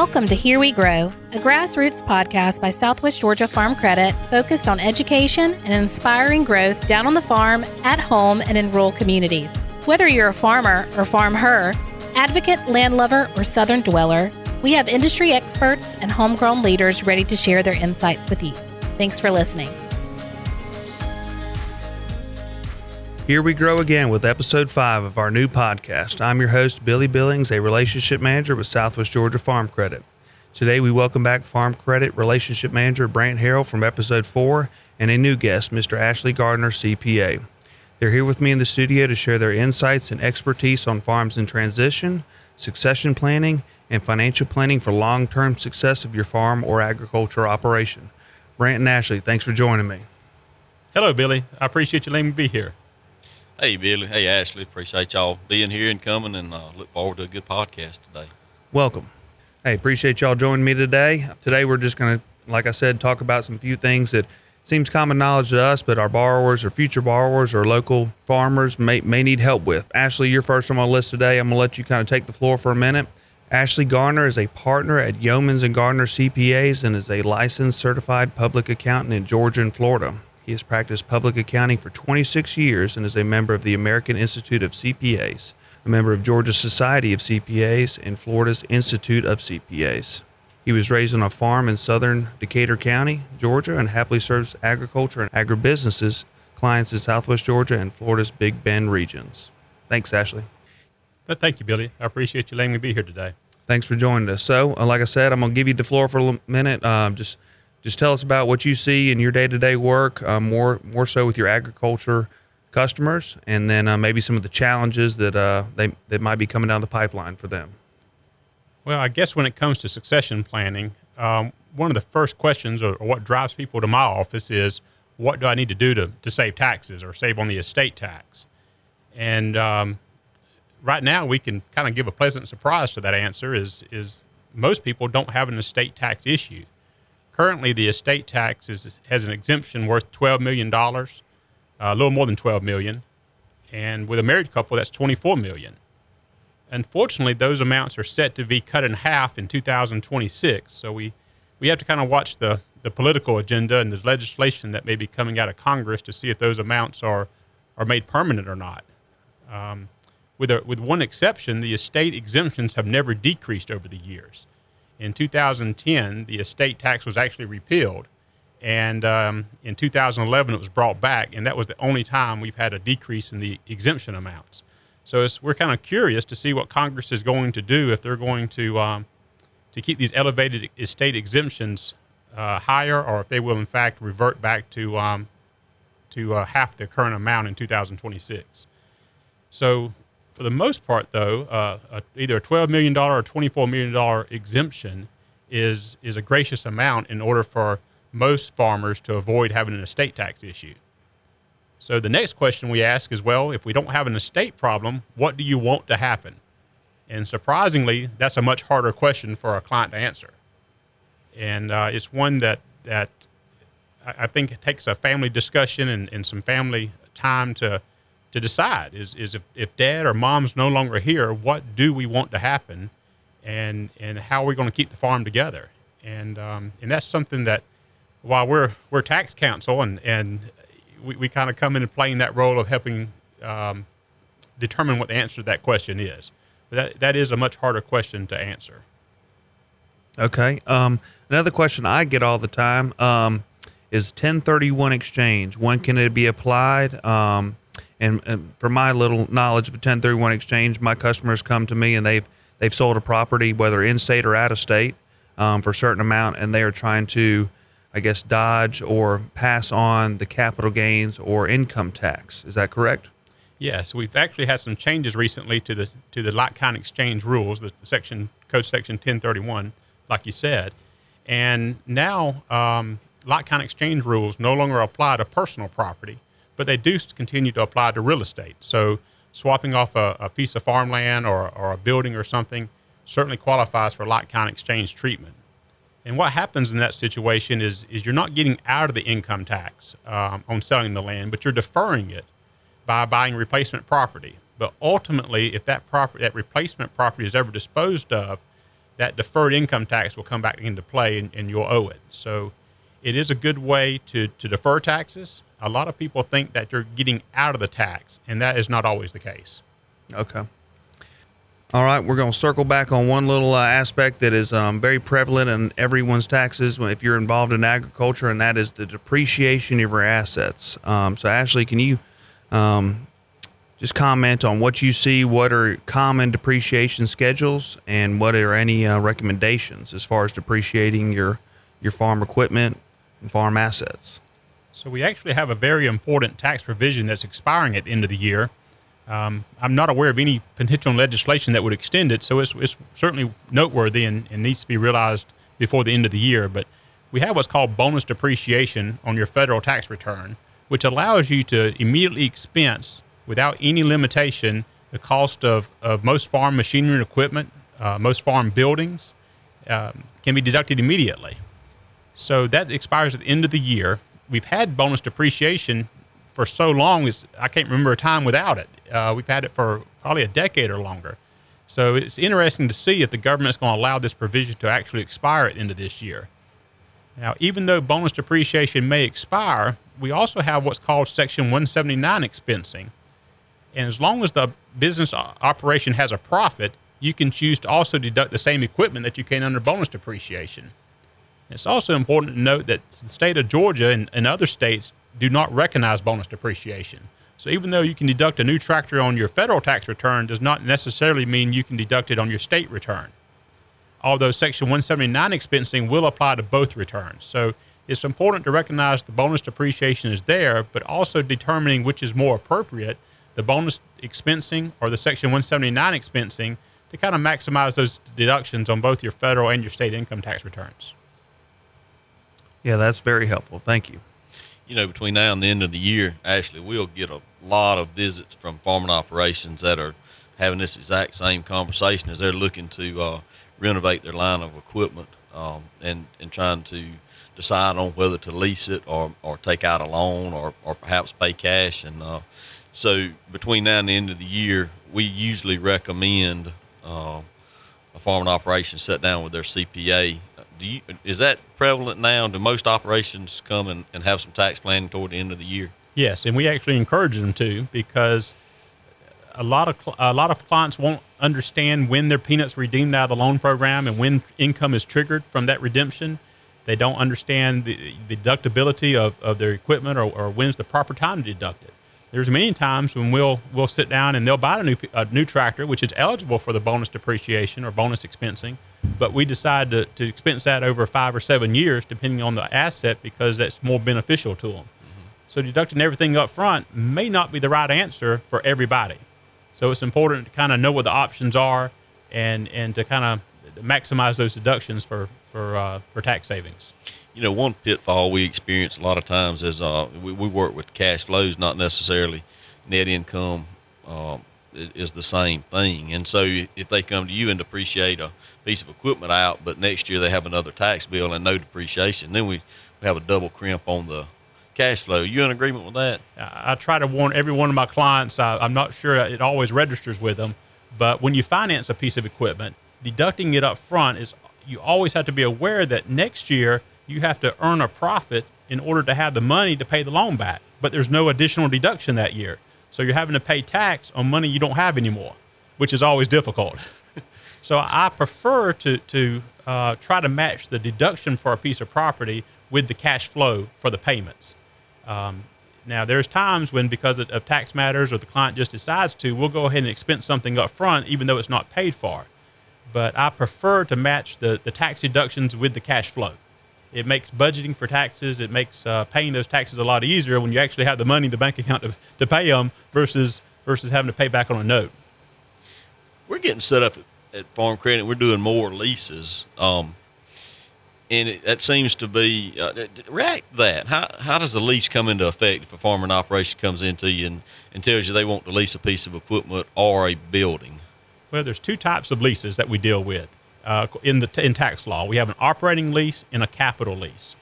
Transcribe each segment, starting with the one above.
Welcome to Here We Grow, a grassroots podcast by Southwest Georgia Farm Credit focused on education and inspiring growth down on the farm, at home, and in rural communities. Whether you're a farmer or farm her, advocate, landlover, or southern dweller, we have industry experts and homegrown leaders ready to share their insights with you. Thanks for listening. Here we grow again with episode five of our new podcast. I'm your host, Billy Billings, a relationship manager with Southwest Georgia Farm Credit. Today, we welcome back Farm Credit Relationship Manager Brant Harrell from episode four and a new guest, Mr. Ashley Gardner, CPA. They're here with me in the studio to share their insights and expertise on farms in transition, succession planning, and financial planning for long term success of your farm or agriculture operation. Brant and Ashley, thanks for joining me. Hello, Billy. I appreciate you letting me be here. Hey, Billy. Hey, Ashley. Appreciate y'all being here and coming, and uh, look forward to a good podcast today. Welcome. Hey, appreciate y'all joining me today. Today, we're just going to, like I said, talk about some few things that seems common knowledge to us, but our borrowers or future borrowers or local farmers may, may need help with. Ashley, you're first on my list today. I'm going to let you kind of take the floor for a minute. Ashley Gardner is a partner at Youmans and Gardner CPAs and is a licensed certified public accountant in Georgia and Florida. He has practiced public accounting for 26 years and is a member of the American Institute of CPAs, a member of Georgia Society of CPAs, and Florida's Institute of CPAs. He was raised on a farm in southern Decatur County, Georgia, and happily serves agriculture and agribusinesses clients in Southwest Georgia and Florida's Big Bend regions. Thanks, Ashley. Thank you, Billy. I appreciate you letting me be here today. Thanks for joining us. So, uh, like I said, I'm going to give you the floor for a minute. Um, just just tell us about what you see in your day-to-day work, uh, more more so with your agriculture customers, and then uh, maybe some of the challenges that uh, they that might be coming down the pipeline for them. Well, I guess when it comes to succession planning, um, one of the first questions or, or, what drives people to my office is, what do I need to do to, to save taxes or save on the estate tax? And um, right now, we can kind of give a pleasant surprise to that answer. Is is most people don't have an estate tax issue currently the estate tax is, has an exemption worth $12 million, uh, a little more than 12 million. And with a married couple, that's 24 million. Unfortunately, those amounts are set to be cut in half in 2026. So we, we have to kind of watch the, the political agenda and the legislation that may be coming out of Congress to see if those amounts are, are made permanent or not. Um, with, a, with one exception, the estate exemptions have never decreased over the years in 2010, the estate tax was actually repealed. And um, in 2011, it was brought back. And that was the only time we've had a decrease in the exemption amounts. So we're kind of curious to see what Congress is going to do if they're going to, um, to keep these elevated estate exemptions uh, higher or if they will, in fact, revert back to, um, to uh, half the current amount in 2026. So for the most part, though, uh, a, either a $12 million or $24 million exemption is, is a gracious amount in order for most farmers to avoid having an estate tax issue. So the next question we ask is well, if we don't have an estate problem, what do you want to happen? And surprisingly, that's a much harder question for a client to answer. And uh, it's one that, that I think takes a family discussion and, and some family time to, to decide is, is if, if dad or mom's no longer here, what do we want to happen and, and how are we going to keep the farm together? And, um, and that's something that while we're, we're tax counsel and, and we, we kind of come in and playing that role of helping um, determine what the answer to that question is. But that, that is a much harder question to answer. Okay. Um, another question I get all the time um, is 1031 exchange. When can it be applied? Um, and, and from my little knowledge of a 1031 exchange, my customers come to me and they've they've sold a property, whether in state or out of state, um, for a certain amount, and they are trying to, I guess, dodge or pass on the capital gains or income tax. Is that correct? Yes, we've actually had some changes recently to the to the like-kind exchange rules, the section code section 1031, like you said, and now um, like-kind exchange rules no longer apply to personal property but they do continue to apply to real estate. So swapping off a, a piece of farmland or, or a building or something certainly qualifies for like-kind exchange treatment. And what happens in that situation is, is you're not getting out of the income tax um, on selling the land, but you're deferring it by buying replacement property. But ultimately, if that property, that replacement property is ever disposed of, that deferred income tax will come back into play and, and you'll owe it. So it is a good way to, to defer taxes. A lot of people think that you're getting out of the tax, and that is not always the case. Okay. All right, we're going to circle back on one little uh, aspect that is um, very prevalent in everyone's taxes if you're involved in agriculture, and that is the depreciation of your assets. Um, so, Ashley, can you um, just comment on what you see? What are common depreciation schedules, and what are any uh, recommendations as far as depreciating your your farm equipment and farm assets? So, we actually have a very important tax provision that's expiring at the end of the year um, I'm not aware of any potential legislation that would extend it, so it's, it's certainly noteworthy and, and, needs to be realized before the end of the year. But we have what's called bonus depreciation on your federal tax return, which allows you to immediately expense without any limitation the cost of, of most farm machinery and equipment, uh, most farm buildings um, can be deducted immediately. So that expires at the end of the year. We've had bonus depreciation for so long is I can't remember a time without it. Uh, we've had it for probably a decade or longer. So it's interesting to see if the government's going to allow this provision to actually expire at the end of this year. Now, even though bonus depreciation may expire, we also have what's called Section 179 expensing. And as long as the business operation has a profit, you can choose to also deduct the same equipment that you can under bonus depreciation. It's also important to note that the state of Georgia and, and other states do not recognize bonus depreciation. So even though you can deduct a new tractor on your federal tax return does not necessarily mean you can deduct it on your state return. Although Section 179 expensing will apply to both returns. So it's important to recognize the bonus depreciation is there, but also determining which is more appropriate, the bonus expensing or the Section 179 expensing to kind of maximize those deductions on both your federal and your state income tax returns. Yeah, that's very helpful. Thank you you know, between now and the end of the year, Ashley, we'll get a lot of visits from farming operations that are having this exact same conversation as they're looking to uh, renovate their line of equipment um, and, and trying to decide on whether to lease it or, or take out a loan or, or perhaps pay cash. And uh, so between now and the end of the year, we usually recommend uh, a farming operation sit down with their CPA do you is that prevalent now? Do most operations come and, and have some tax planning toward the end of the year? Yes, and we actually encourage them to because a lot of a lot of clients won't understand when their peanuts redeemed out of the loan program and when income is triggered from that redemption. They don't understand the, the deductibility of, of their equipment or, or when's the proper time to deduct it. There's many times when we'll we'll sit down and they'll buy a new a new tractor which is eligible for the bonus depreciation or bonus expensing, but we decide to, to expense that over five or seven years, depending on the asset, because that's more beneficial to them. Mm-hmm. So deducting everything up front may not be the right answer for everybody. So it's important to kind of know what the options are and, and to kind of maximize those deductions for, for, uh, for tax savings. You know, one pitfall we experience a lot of times is uh, we, we work with cash flows, not necessarily net income um, is the same thing. And so if they come to you and depreciate a piece of equipment out, but next year they have another tax bill and no depreciation, then we we have a double crimp on the cash flow. You in agreement with that? I, try to warn every one of my clients. I, am not sure it always registers with them, but when you finance a piece of equipment, deducting it up front is you always have to be aware that next year you have to earn a profit in order to have the money to pay the loan back. But there's no additional deduction that year. So you're having to pay tax on money you don't have anymore, which is always difficult. so I prefer to, to uh, try to match the deduction for a piece of property with the cash flow for the payments. Um, now, there's times when, because of, of, tax matters or the client just decides to, we'll go ahead and expense something up front, even though it's not paid for. But I prefer to match the, the tax deductions with the cash flow. It makes budgeting for taxes. It makes uh, paying those taxes a lot easier when you actually have the money in the bank account to, to pay them versus versus having to pay back on a note. We're getting set up at, Farm Credit. We're doing more leases, um, and it, that seems to be uh, react that. How how does the lease come into effect if a farming operation comes into you and, and tells you they want to lease a piece of equipment or a building? Well, there's two types of leases that we deal with uh, in the in tax law. We have an operating lease and a capital lease.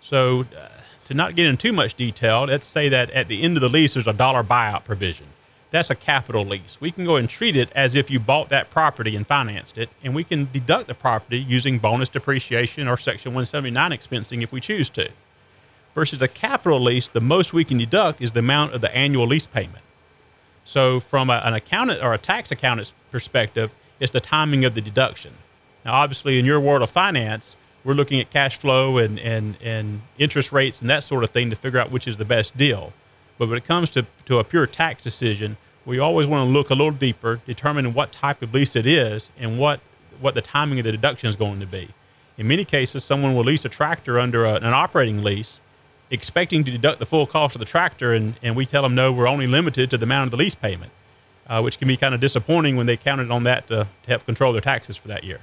So, uh, to not get into too much detail, let's say that at the end of the lease there's a dollar buyout provision. that's a capital lease. We can go and treat it as if you bought that property and financed it, and we can deduct the property using bonus depreciation or Section 179 expensing if we choose to. Versus a capital lease, the most we can deduct is the amount of the annual lease payment. So, from a, an accountant or a tax accountant's perspective, it's the timing of the deduction. Now, obviously, in your world of finance, we're looking at cash flow and, and, and interest rates and that sort of thing to figure out which is the best deal. But when it comes to, to a pure tax decision, we always want to look a little deeper, determine what type of lease it is and what, what the timing of the deduction is going to be. In many cases, someone will lease a tractor under a, an operating lease, expecting to deduct the full cost of the tractor, and, and we tell them, no, we're only limited to the amount of the lease payment, uh, which can be kind of disappointing when they counted on that to, to help control their taxes for that year.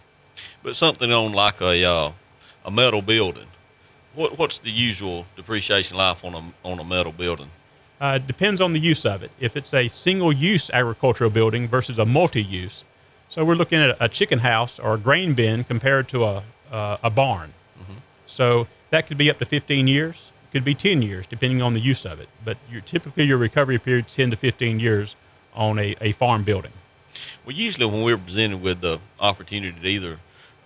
But something on like a uh, a metal building, what, what's the usual depreciation life on a on a metal building? Uh, depends on the use of it. If it's a single use agricultural building versus a multi use, so we're looking at a chicken house or a grain bin compared to a, uh, a barn. Mm-hmm. So that could be up to 15 years, could be 10 years, depending on the use of it. But your, typically your recovery period is 10 to 15 years on a, a farm building. Well, usually when we're presented with the opportunity to either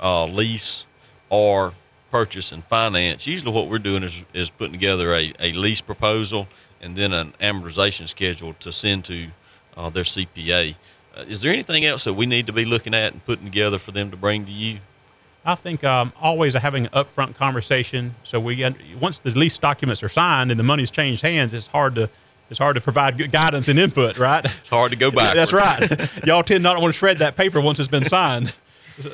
uh, lease or purchase and finance, usually what we're doing is, is putting together a, a lease proposal and then an amortization schedule to send to uh, their CPA. Uh, is there anything else that we need to be looking at and putting together for them to bring to you? I think um, always having an upfront conversation. So we once the lease documents are signed and the money's changed hands, it's hard to it's hard to provide good guidance and input, right? It's hard to go back. That's right. Y'all tend not to want to shred that paper once it's been signed.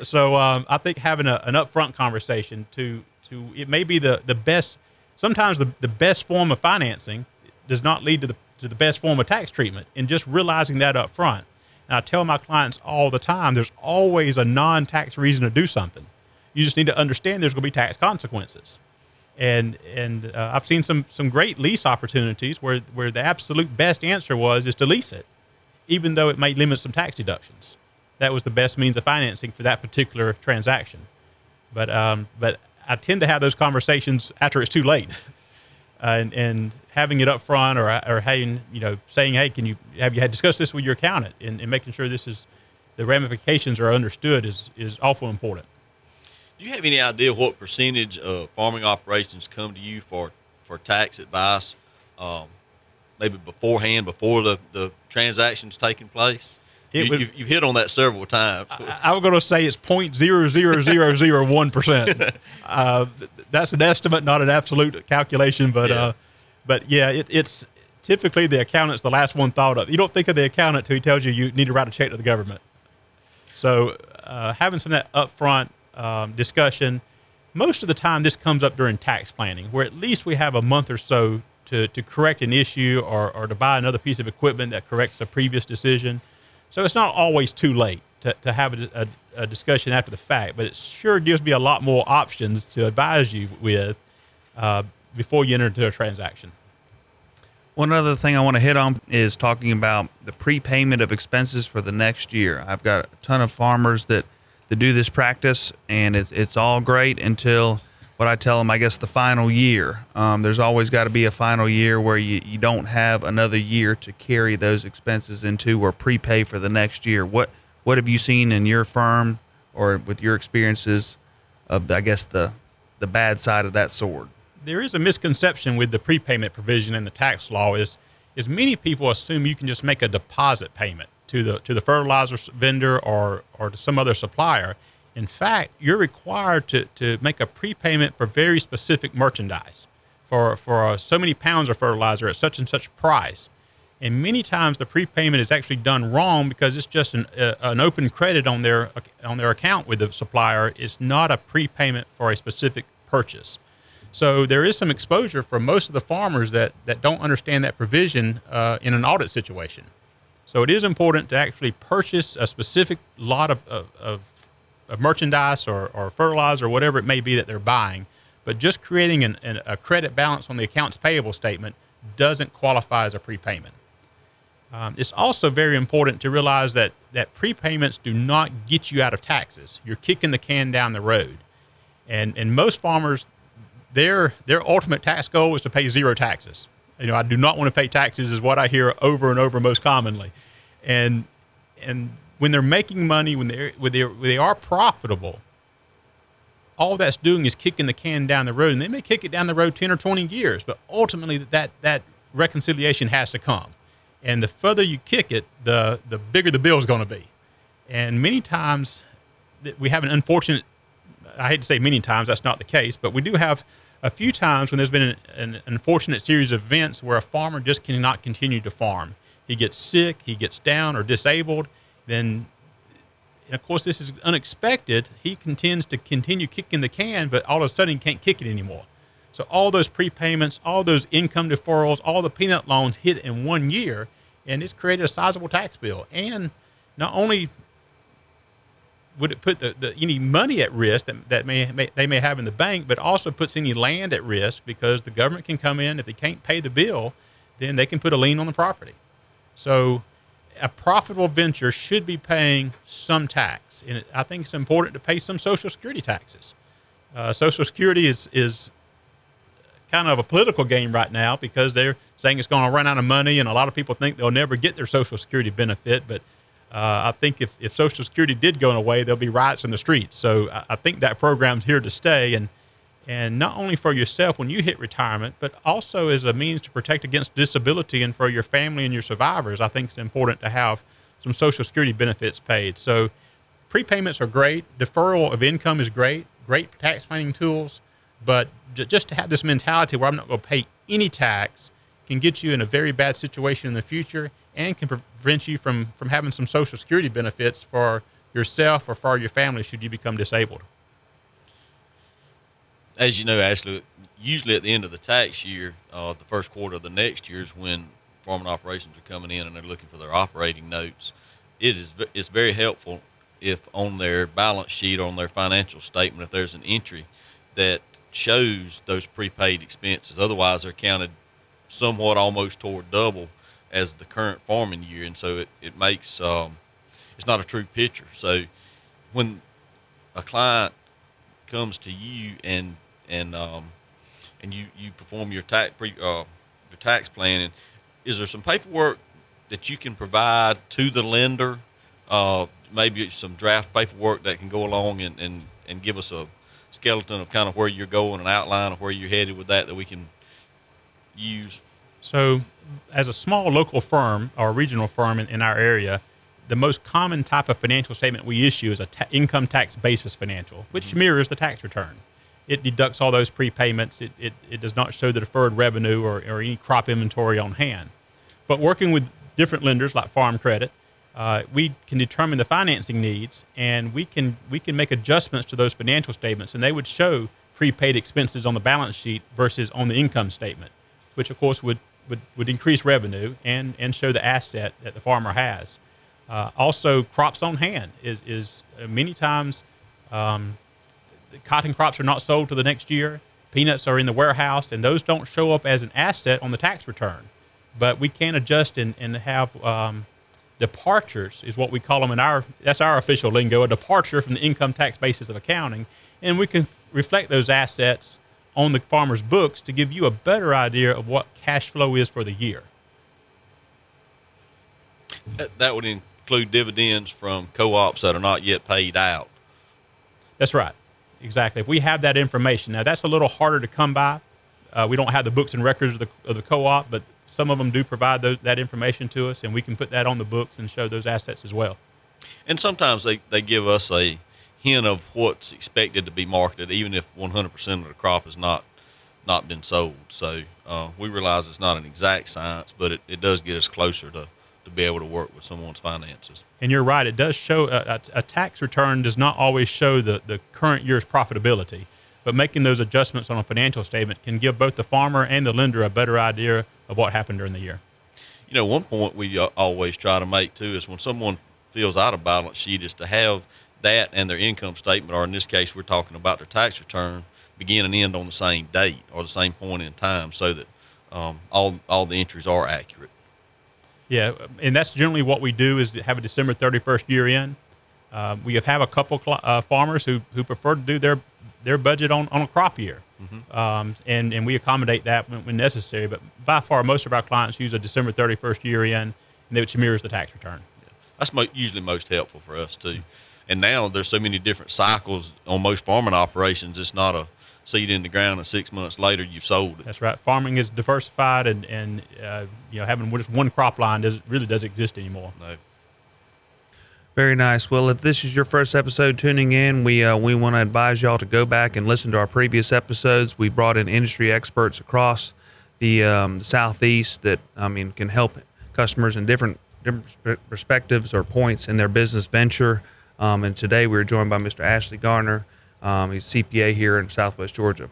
So um, I think having a, an upfront conversation to to it may be the the best. Sometimes the, the best form of financing does not lead to the to the best form of tax treatment, and just realizing that up front. And I tell my clients all the time, there's always a non-tax reason to do something. You just need to understand there's going to be tax consequences. And and uh, I've seen some some great lease opportunities where where the absolute best answer was is to lease it, even though it may limit some tax deductions. That was the best means of financing for that particular transaction. But um, but I tend to have those conversations after it's too late. Uh, and, and having it up front or, or having, you know, saying, hey, can you, have you had discussed this with your accountant and, and making sure this is, the ramifications are understood is, is awful important. Do you have any idea what percentage of farming operations come to you for, for tax advice, um, maybe beforehand, before the, the transaction's taking place? It you, you've, hit on that several times. I, was going to say it's point zero zero zero zero one percent. Uh, that's an estimate, not an absolute calculation, but yeah. Uh, but yeah, it, it's typically the accountant's the last one thought of. You don't think of the accountant until he tells you you need to write a check to the government. So uh, having some of that upfront um, discussion, most of the time this comes up during tax planning, where at least we have a month or so to, to correct an issue or, or to buy another piece of equipment that corrects a previous decision. So it's not always too late to, to have a, a, a, discussion after the fact, but it sure gives me a lot more options to advise you with uh, before you enter into a transaction. One other thing I want to hit on is talking about the prepayment of expenses for the next year. I've got a ton of farmers that, that do this practice, and it's, it's all great until what I tell them, I guess, the final year. Um, there's always got to be a final year where you, you don't have another year to carry those expenses into or prepay for the next year. What what have you seen in your firm or with your experiences of, I guess, the the bad side of that sword? There is a misconception with the prepayment provision in the tax law is is many people assume you can just make a deposit payment to the to the fertilizer vendor or or to some other supplier in fact, you're required to, to make a prepayment for very specific merchandise for, for uh, so many pounds of fertilizer at such and such price. And many times the prepayment is actually done wrong because it's just an, uh, an open credit on their, on their account with the supplier. It's not a prepayment for a specific purchase. So there is some exposure for most of the farmers that, that don't understand that provision uh, in an audit situation. So it is important to actually purchase a specific lot of, of, of of merchandise or, or fertilizer or whatever it may be that they're buying. But just creating an, an, a credit balance on the accounts payable statement doesn't qualify as a prepayment. Um, it's also very important to realize that, that prepayments do not get you out of taxes. You're kicking the can down the road. And, and most farmers, their, their ultimate tax goal is to pay zero taxes. You know, I do not want to pay taxes is what I hear over and over most commonly, and and when they're making money, when they when they when they are profitable, all that's doing is kicking the can down the road, and they may kick it down the road ten or twenty years, but ultimately that that reconciliation has to come, and the further you kick it, the the bigger the bill is going to be, and many times we have an unfortunate. I hate to say many times that's not the case, but we do have a few times when there's been an, an unfortunate series of events where a farmer just cannot continue to farm. He gets sick, he gets down or disabled, then of course, this is unexpected. He intends to continue kicking the can, but all of a sudden he can't kick it anymore. So all those prepayments, all those income deferrals, all the peanut loans hit in one year, and it's created a sizable tax bill. And not only would it put the, the any money at risk that, that may, may, they may have in the bank, but also puts any land at risk because the government can come in if they can't pay the bill, then they can put a lien on the property. So a profitable venture should be paying some tax, and I think it's important to pay some Social Security taxes. Uh, Social Security is is kind of a political game right now because they're saying it's going to run out of money, and a lot of people think they'll never get their Social Security benefit. But uh, I think if, if Social Security did go away, there'll be riots in the streets. So I, I think that program's here to stay, and and not only for yourself when you hit retirement, but also as a means to protect against disability and for your family and your survivors. I think it's important to have some Social Security benefits paid. So prepayments are great, deferral of income is great, great tax planning tools, but just to have this mentality where I'm not going to pay any tax can get you in a very bad situation in the future and can prevent you from, from having some Social Security benefits for yourself or for your family should you become disabled as you know, Ashley, usually at the end of the tax year, uh, the first quarter of the next year is when farming operations are coming in and they're looking for their operating notes. It is it's very helpful if on their balance sheet or on their financial statement, if there's an entry that shows those prepaid expenses. Otherwise, they're counted somewhat almost toward double as the current farming year, and so it it makes um, it's not a true picture. So when a client comes to you and and um, and you you perform your tax pre, uh, your tax planning, is there some paperwork that you can provide to the lender? Uh, maybe some draft paperwork that can go along and, and, and give us a skeleton of kind of where you're going, an outline of where you're headed with that that we can use. So, as a small local firm or regional firm in, in our area, the most common type of financial statement we issue is a ta- income tax basis financial, which mm-hmm. mirrors the tax return it deducts all those prepayments. It, it, it does not show the deferred revenue or, or any crop inventory on hand. But working with different lenders like Farm Credit, uh, we can determine the financing needs and we can we can make adjustments to those financial statements and they would show prepaid expenses on the balance sheet versus on the income statement, which of course would would, would increase revenue and, and show the asset that the farmer has. Uh, also, crops on hand is, is many times um, cotton crops are not sold to the next year. Peanuts are in the warehouse, and those don't show up as an asset on the tax return. But we can adjust and, and have um, departures, is what we call them in our, that's our official lingo, a departure from the income tax basis of accounting. And we can reflect those assets on the farmer's books to give you a better idea of what cash flow is for the year. That would include dividends from co ops that are not yet paid out. That's right exactly. If we have that information, now that's a little harder to come by. Uh, we don't have the books and records of the, of the co-op, but some of them do provide those, that information to us, and we can put that on the books and show those assets as well. And sometimes they, they give us a hint of what's expected to be marketed, even if 100% of the crop has not not been sold. So uh, we realize it's not an exact science, but it, it does get us closer to to be able to work with someone's finances. And you're right; it does show a, a, tax return does not always show the the current year's profitability, but making those adjustments on a financial statement can give both the farmer and the lender a better idea of what happened during the year. You know, one point we uh, always try to make too is when someone fills out a balance sheet is to have that and their income statement, or in this case, we're talking about their tax return, begin and end on the same date or the same point in time, so that um, all all the entries are accurate. Yeah, and that's generally what we do is have a December 31st year end. Uh, we have, have a couple uh, farmers who, who prefer to do their their budget on, on a crop year. um, and and we accommodate that when, when necessary. But by far, most of our clients use a December 31st year end, and which mirrors the tax return. That's mo- usually most helpful for us too. And now there's so many different cycles on most farming operations. It's not a seed in the ground and six months later you've sold it. That's right. Farming is diversified, and and uh, you know having just one crop line does really doesn't exist anymore. No. Very nice. Well, if this is your first episode tuning in, we uh, we want to advise y'all to go back and listen to our previous episodes. We brought in industry experts across the, um, southeast that I mean can help customers in different different perspectives or points in their business venture. Um, and today we are joined by Mr. Ashley Gardner. Um, he's CPA here in Southwest Georgia.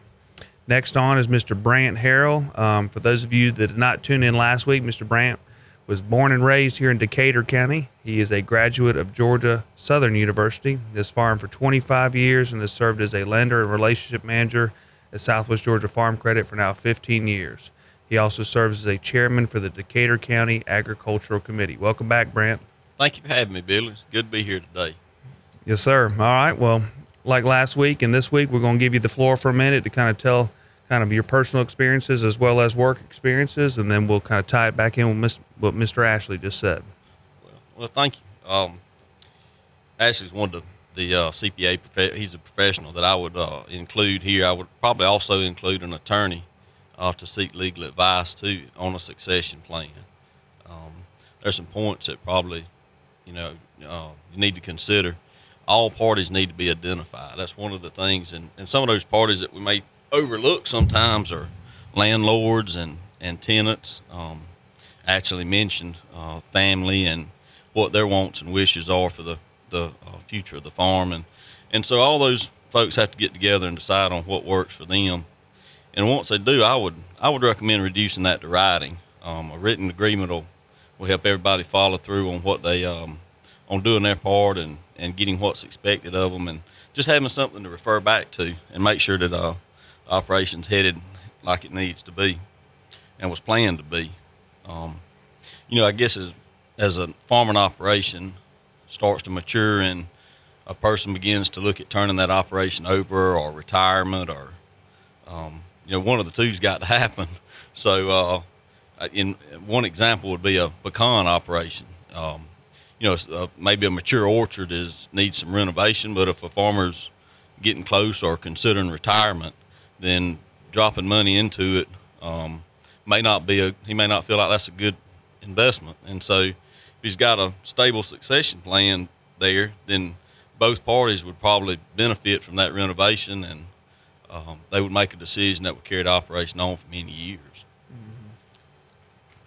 Next on is Mr. Brant Harrell. Um, for those of you that did not tune in last week, Mr. Brant was born and raised here in Decatur County. He is a graduate of Georgia Southern University. Has farmed for 25 years and has served as a lender and relationship manager at Southwest Georgia Farm Credit for now 15 years. He also serves as a chairman for the Decatur County Agricultural Committee. Welcome back, Brant. Thank you for having me, Billy. It's good to be here today. Yes, sir. All right. Well, like last week and this week, we're going to give you the floor for a minute to kind of tell kind of your personal experiences as well as work experiences, and then we'll kind of tie it back in with what Mr. Ashley just said. Well, well thank you. Um, Ashley's one of the, the uh, CPA. Prof- he's a professional that I would uh, include here. I would probably also include an attorney uh, to seek legal advice too on a succession plan. Um, there's some points that probably, you know, uh, you need to consider. All parties need to be identified. That's one of the things, and, and some of those parties that we may overlook sometimes are landlords and, and tenants. Um, Ashley mentioned uh, family and what their wants and wishes are for the, the uh, future of the farm. And, and so all those folks have to get together and decide on what works for them. And once they do, I would, I would recommend reducing that to writing. Um, a written agreement will, will help everybody follow through on what they, um, on doing their part and, and getting what's expected of them and just having something to refer back to and make sure that uh, operations headed like it needs to be and was planned to be. Um, you know, I guess as as a farming operation starts to mature and a person begins to look at turning that operation over or retirement or um, you know one of the two's got to happen. So, uh, in one example would be a pecan operation. Um, you know, uh, maybe a mature orchard is needs some renovation, but if a farmer's getting close or considering retirement, then dropping money into it um, may not be a he may not feel like that's a good investment. And so if he's got a stable succession plan there, then both parties would probably benefit from that renovation and um, they would make a decision that would carry the operation on for many years.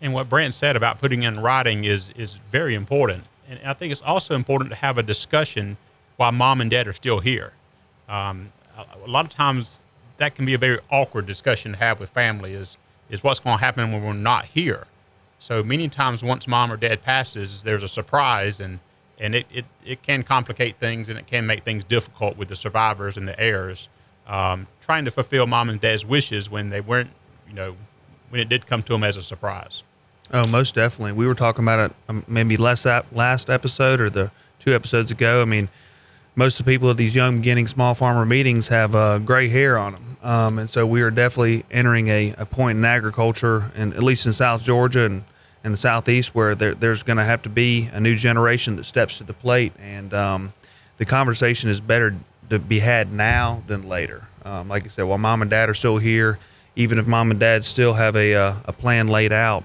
And what Brant said about putting in writing is is very important. And I think it's also important to have a discussion while mom and dad are still here. Um, a, a lot of times that can be a very awkward discussion to have with family is is what's going to happen when we're not here. So many times once mom or dad passes, there's a surprise and and it, it, it can complicate things and it can make things difficult with the survivors and the heirs um, trying to fulfill mom and dad's wishes when they weren't, you know, when it did come to them as a surprise. Oh, most definitely. We were talking about it um, maybe less last episode or the two episodes ago. I mean, most of the people at these young beginning small farmer meetings have uh, gray hair on them. Um, and so we are definitely entering a, a point in agriculture, and at least in South Georgia and in the Southeast, where there, there's going to have to be a new generation that steps to the plate. And um, the conversation is better to be had now than later. Um, like I said, while mom and dad are still here, even if mom and dad still have a, uh, a plan laid out,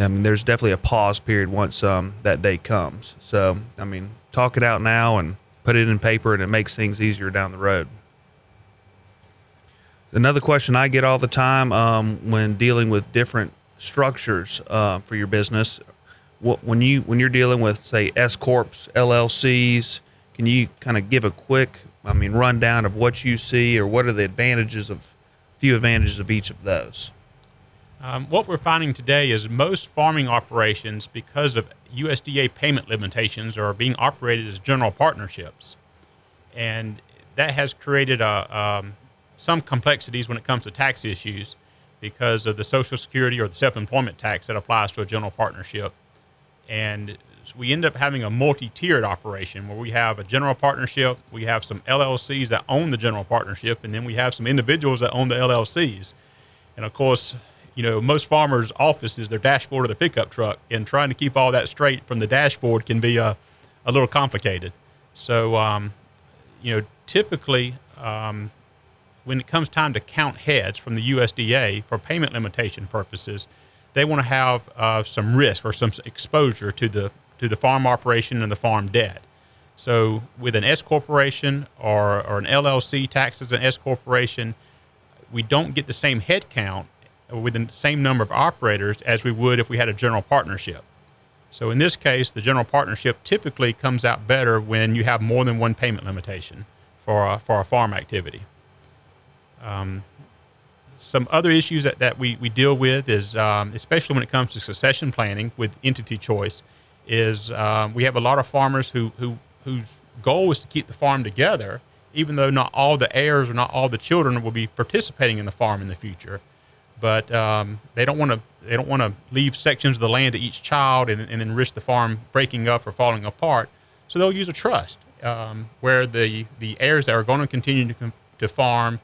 I mean, there's definitely a pause period once um, that day comes. So, I mean, talk it out now and put it in paper, and it makes things easier down the road. Another question I get all the time um, when dealing with different structures uh, for your business, what, when you when you're dealing with say S corps, LLCs, can you kind of give a quick, I mean, rundown of what you see, or what are the advantages of, few advantages of each of those? Um, what we're finding today is most farming operations, because of USDA payment limitations, are being operated as general partnerships, and that has created a, um, some complexities when it comes to tax issues because of the Social Security or the self-employment tax that applies to a general partnership. And we end up having a multi-tiered operation where we have a general partnership, we have some LLCs that own the general partnership, and then we have some individuals that own the LLCs. And of course, you know, most farmers' office is their dashboard of the pickup truck, and trying to keep all that straight from the dashboard can be a, a little complicated. So, um, you know, typically, um, when it comes time to count heads from the USDA for payment limitation purposes, they want to have uh, some risk or some exposure to the to the farm operation and the farm debt. So, with an S corporation or, or an LLC taxed as an S corporation, we don't get the same head count with the same number of operators as we would if we had a general partnership. So, in this case, the general partnership typically comes out better when you have more than one payment limitation for a, for a farm activity. Um, some other issues that, that we, we deal with is, um, especially when it comes to succession planning with entity choice, is um, we have a lot of farmers who, who whose goal is to keep the farm together, even though not all the heirs or not all the children will be participating in the farm in the future. But um, they don't want to they don't want to leave sections of the land to each child and, and then risk the farm breaking up or falling apart. So they'll use a trust um, where the the heirs that are going to continue to to farm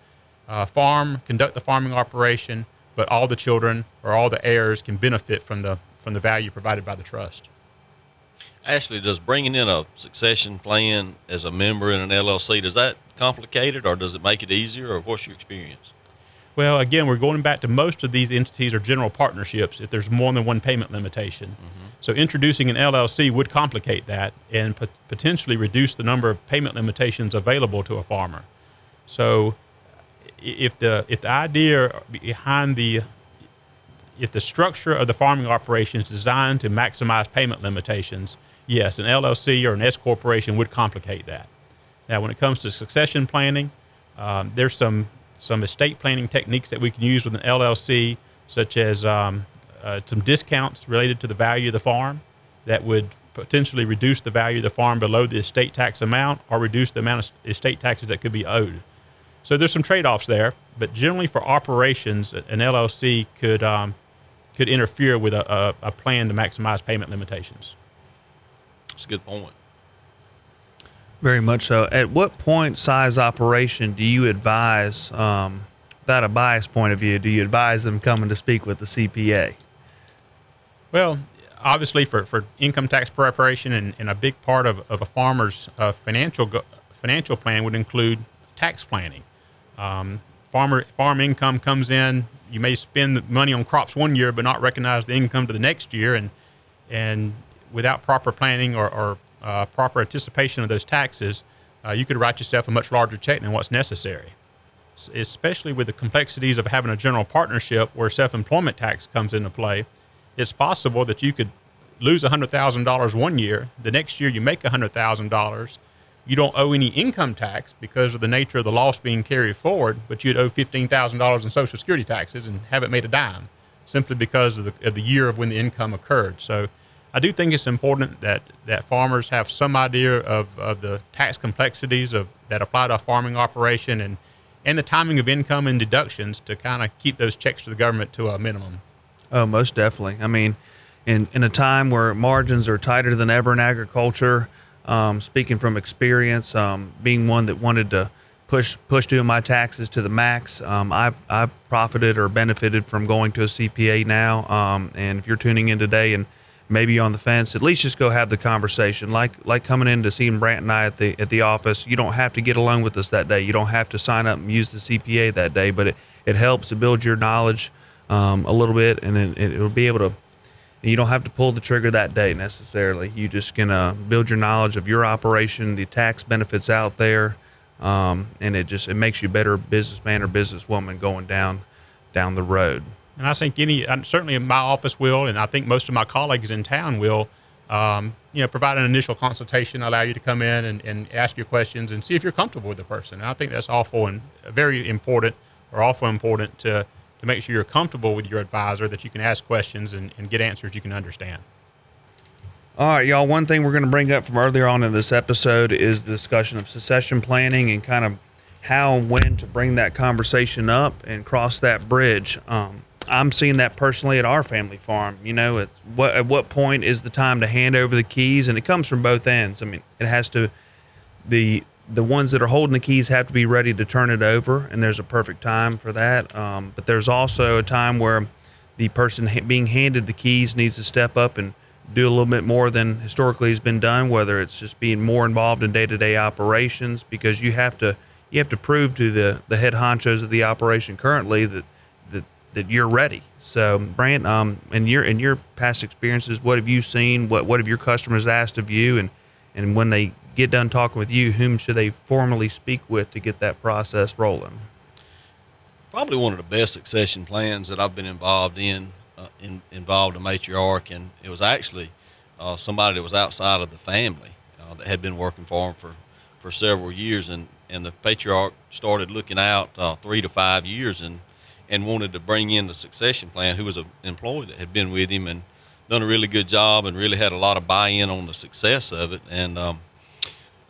uh, farm, conduct the farming operation, but all the children or all the heirs can benefit from the from the value provided by the trust. Ashley, does bringing in a succession plan as a member in an LLC does that complicate it, or does it make it easier, or what's your experience? Well, again, we're going back to most of these entities are general partnerships if there's more than one payment limitation. Mm-hmm. So introducing an LLC would complicate that and potentially reduce the number of payment limitations available to a farmer. So if the if the idea behind the if the structure of the farming operation is designed to maximize payment limitations, yes, an LLC or an S corporation would complicate that. Now, when it comes to succession planning, um, there's some some estate planning techniques that we can use with an LLC, such as um, uh, some discounts related to the value of the farm that would potentially reduce the value of the farm below the estate tax amount or reduce the amount of estate taxes that could be owed. So there's some trade-offs there, but generally for operations, an LLC could um, could interfere with a, a, a, plan to maximize payment limitations. That's a good point. Very much so. At what point size operation do you advise, um, without a bias point of view, do you advise them coming to speak with the CPA? Well, obviously for, for income tax preparation and, and a big part of, of a farmer's uh, financial financial plan would include tax planning. Um, farmer farm income comes in. You may spend the money on crops one year, but not recognize the income to the next year, and and without proper planning or, or uh, proper anticipation of those taxes, uh, you could write yourself a much larger check than what's necessary. especially with the complexities of having a general partnership where self-employment tax comes into play, it's possible that you could lose $100,000 one year. The next year you make $100,000 you don't owe any income tax because of the nature of the loss being carried forward, but you'd owe $15,000 in Social Security taxes and haven't made a dime simply because of the, of the year of when the income occurred. So I do think it's important that, that farmers have some idea of, of the tax complexities of that apply to a farming operation and, and the timing of income and deductions to kind of keep those checks to the government to a minimum. Oh, most definitely. I mean, in, in a time where margins are tighter than ever in agriculture, um, speaking from experience, um, being one that wanted to push push doing my taxes to the max, um, I've I've profited or benefited from going to a CPA now. Um, and if you're tuning in today and maybe on the fence, at least just go have the conversation. Like like coming in to seeing Brant and I at the at the office. You don't have to get along with us that day. You don't have to sign up and use the CPA that day, but it, it helps to build your knowledge um, a little bit, and then it, it'll be able to you don't have to pull the trigger that day necessarily. You just uh, build your knowledge of your operation, the tax benefits out there, um, and it just it makes you a better businessman or businesswoman going down down the road. And I think any certainly my office will, and I think most of my colleagues in town will. Um, you know, provide an initial consultation, allow you to come in and, and ask your questions and see if you're comfortable with the person. And I think that's awful and very important, or awful important to to make sure you're comfortable with your advisor, that you can ask questions and, and get answers you can understand. All right, y'all. One thing we're going to bring up from earlier on in this episode is the discussion of succession planning and kind of how and when to bring that conversation up and cross that bridge. Um, I'm seeing that personally at our family farm. You know, it's what at what point is the time to hand over the keys, and it comes from both ends. I mean, it has to the the ones that are holding the keys have to be ready to turn it over, and there's a perfect time for that. Um, but there's also a time where the person ha- being handed the keys needs to step up and do a little bit more than historically has been done, whether it's just being more involved in day-to-day operations, because you have to you have to prove to the the head honchos of the operation currently that that you're ready. So, Brant, um, in your in your past experiences, what have you seen? What what have your customers asked of you, and and when they get done talking with you, whom should they formally speak with to get that process rolling? Probably one of the best succession plans that I've been involved in, uh, in involved a matriarch, and it was actually uh, somebody that was outside of the family uh, that had been working for him for, for several years, and, and the patriarch started looking out uh, three to five years and and wanted to bring in the succession plan, who was an employee that had been with him and done a really good job and really had a lot of buy-in on the success of it, and um,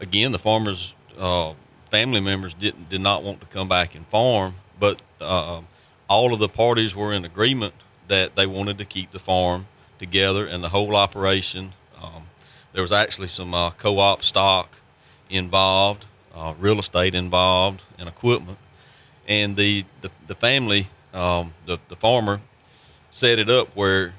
again, the farmers' uh, family members didn't did not want to come back and farm, but uh, all of the parties were in agreement that they wanted to keep the farm together and the whole operation. Um, there was actually some uh, co-op stock involved, uh, real estate involved, and equipment. And the the, the family, um, the the farmer, set it up where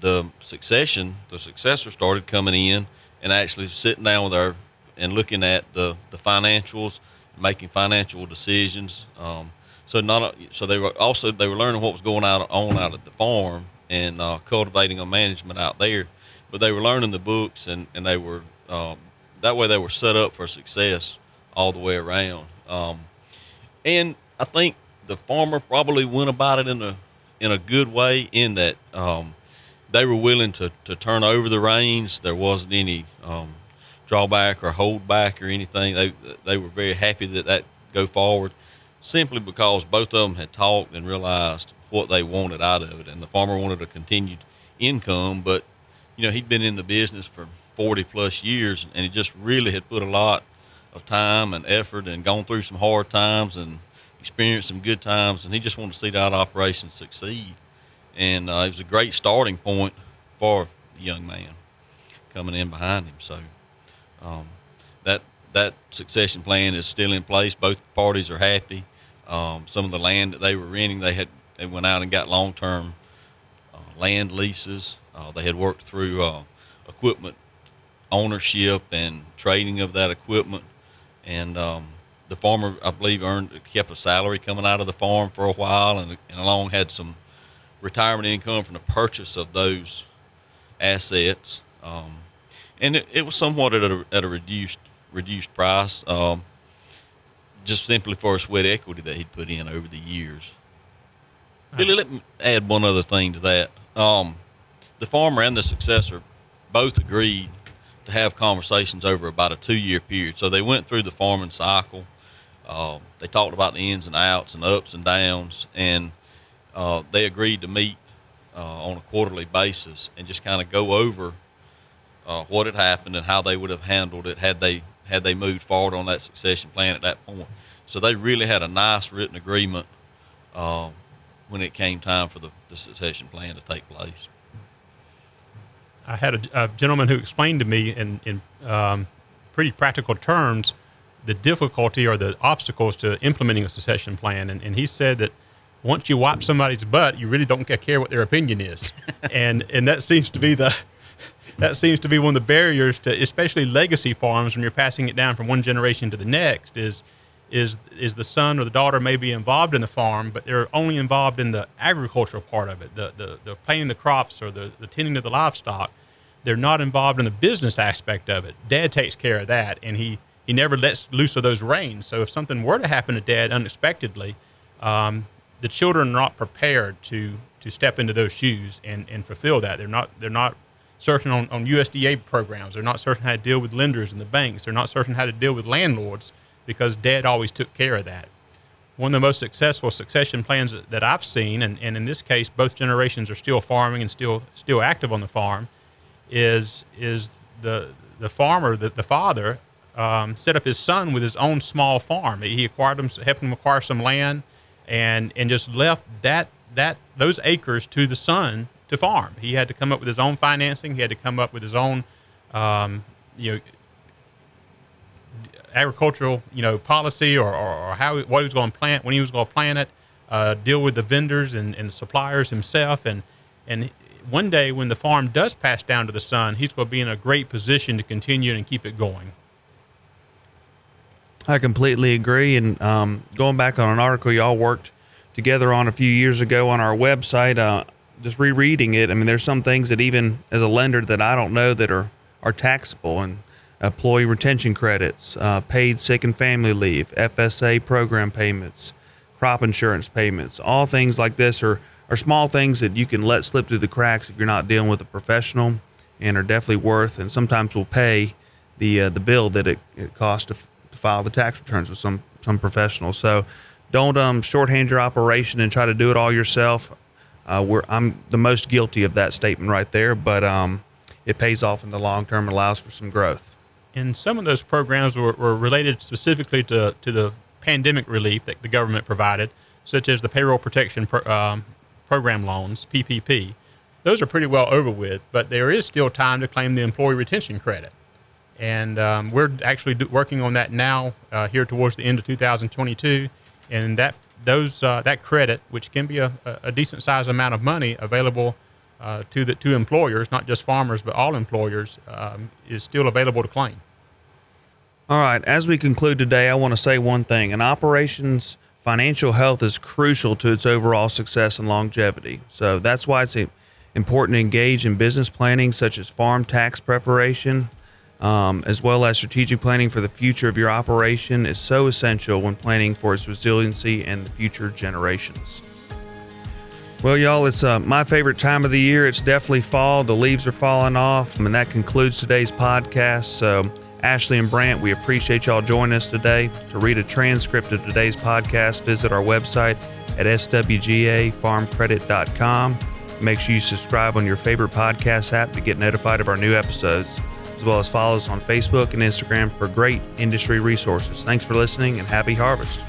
the succession, the successor started coming in and actually sitting down with our and looking at the, the financials, making financial decisions. Um, so not so they were also they were learning what was going out on out at the farm and uh, cultivating a management out there, but they were learning the books and and they were um, that way they were set up for success all the way around. Um, and I think the farmer probably went about it in a in a good way in that um, they were willing to, to turn over the reins. There wasn't any um, drawback or hold back or anything. They they were very happy that that go forward, simply because both of them had talked and realized what they wanted out of it. And the farmer wanted a continued income, but you know he'd been in the business for 40 plus years, and he just really had put a lot of time and effort and gone through some hard times and experienced some good times, and he just wanted to see that operation succeed. And uh, it was a great starting point for the young man coming in behind him. So um, that that succession plan is still in place. Both parties are happy. Um, some of the land that they were renting, they had they went out and got long term uh, land leases. Uh, they had worked through uh, equipment ownership and trading of that equipment, and um, the farmer, I believe, earned kept a salary coming out of the farm for a while, and, and along had some retirement income from the purchase of those assets. Um, and it, it was somewhat at a, at a reduced reduced price, um, just simply for a sweat equity that he'd put in over the years. Billy, let me add one other thing to that. Um, the farmer and the successor both agreed to have conversations over about a two year period. So they went through the farming cycle. Uh, they talked about the ins and outs and ups and downs, and uh, they agreed to meet uh, on a quarterly basis and just kind of go over uh, what had happened and how they would have handled it had they had they moved forward on that succession plan at that point. So they really had a nice written agreement uh, when it came time for the, the, succession plan to take place. I had a, a gentleman who explained to me in, in um, pretty practical terms the difficulty or the obstacles to implementing a succession plan, and, and he said that once you wipe somebody's butt, you really don't care what their opinion is, and and that seems to be the that seems to be one of the barriers to, especially legacy farms, when you're passing it down from one generation to the next. Is is is the son or the daughter may be involved in the farm, but they're only involved in the agricultural part of it, the the, the planting the crops or the, the tending of the livestock. They're not involved in the business aspect of it. Dad takes care of that, and he he never lets loose of those reins. So if something were to happen to Dad unexpectedly, um, the children are not prepared to to step into those shoes and, and fulfill that. They're not they're not certain on, on USDA programs. They're not certain how to deal with lenders and the banks. They're not certain how to deal with landlords because dad always took care of that. One of the most successful succession plans that I've seen, and, and in this case, both generations are still farming and still still active on the farm, is is the the farmer, the, the father, um, set up his son with his own small farm. He acquired him, helped him acquire some land, and and just left that that those acres to the son to farm. He had to come up with his own financing. He had to come up with his own, um, you know, agricultural, you know, policy or, or, or how what he was going to plant, when he was going to plant it, uh, deal with the vendors and, and suppliers himself, and and one day when the farm does pass down to the son, he's going to be in a great position to continue and keep it going. I completely agree. And um, going back on an article y'all worked together on a few years ago on our website, uh, just rereading it, I mean, there's some things that even as a lender that I don't know that are are taxable and employee retention credits, uh, paid sick and family leave, FSA program payments, crop insurance payments, all things like this are are small things that you can let slip through the cracks if you're not dealing with a professional, and are definitely worth and sometimes will pay the uh, the bill that it, it costs to, file the tax returns with some some professional. So don't um, shorthand your operation and try to do it all yourself. Uh, I'm the most guilty of that statement right there, but um, it pays off in the long term and allows for some growth. And some of those programs were, were related specifically to, to the pandemic relief that the government provided, such as the payroll protection pro, um, program loans, PPP. Those are pretty well over with, but there is still time to claim the employee retention credit. And um, we're actually do, working on that now uh, here towards the end of 2022. And that those uh, that credit, which can be a, a decent sized amount of money available uh, to the to employers, not just farmers but all employers, um, is still available to claim. All right. As we conclude today, I want to say one thing: an operations financial health is crucial to its overall success and longevity. So that's why it's important to engage in business planning, such as farm tax preparation, um, as well as strategic planning for the future of your operation, is so essential when planning for its resiliency and the future generations. Well, y'all, it's uh, my favorite time of the year. It's definitely fall. The leaves are falling off, and that concludes today's podcast. So, Ashley and Brant, we appreciate y'all joining us today. To read a transcript of today's podcast, visit our website at swgafarmcredit.com. Make sure you subscribe on your favorite podcast app to get notified of our new episodes as well as follow us on Facebook and Instagram for great industry resources. Thanks for listening and happy harvest.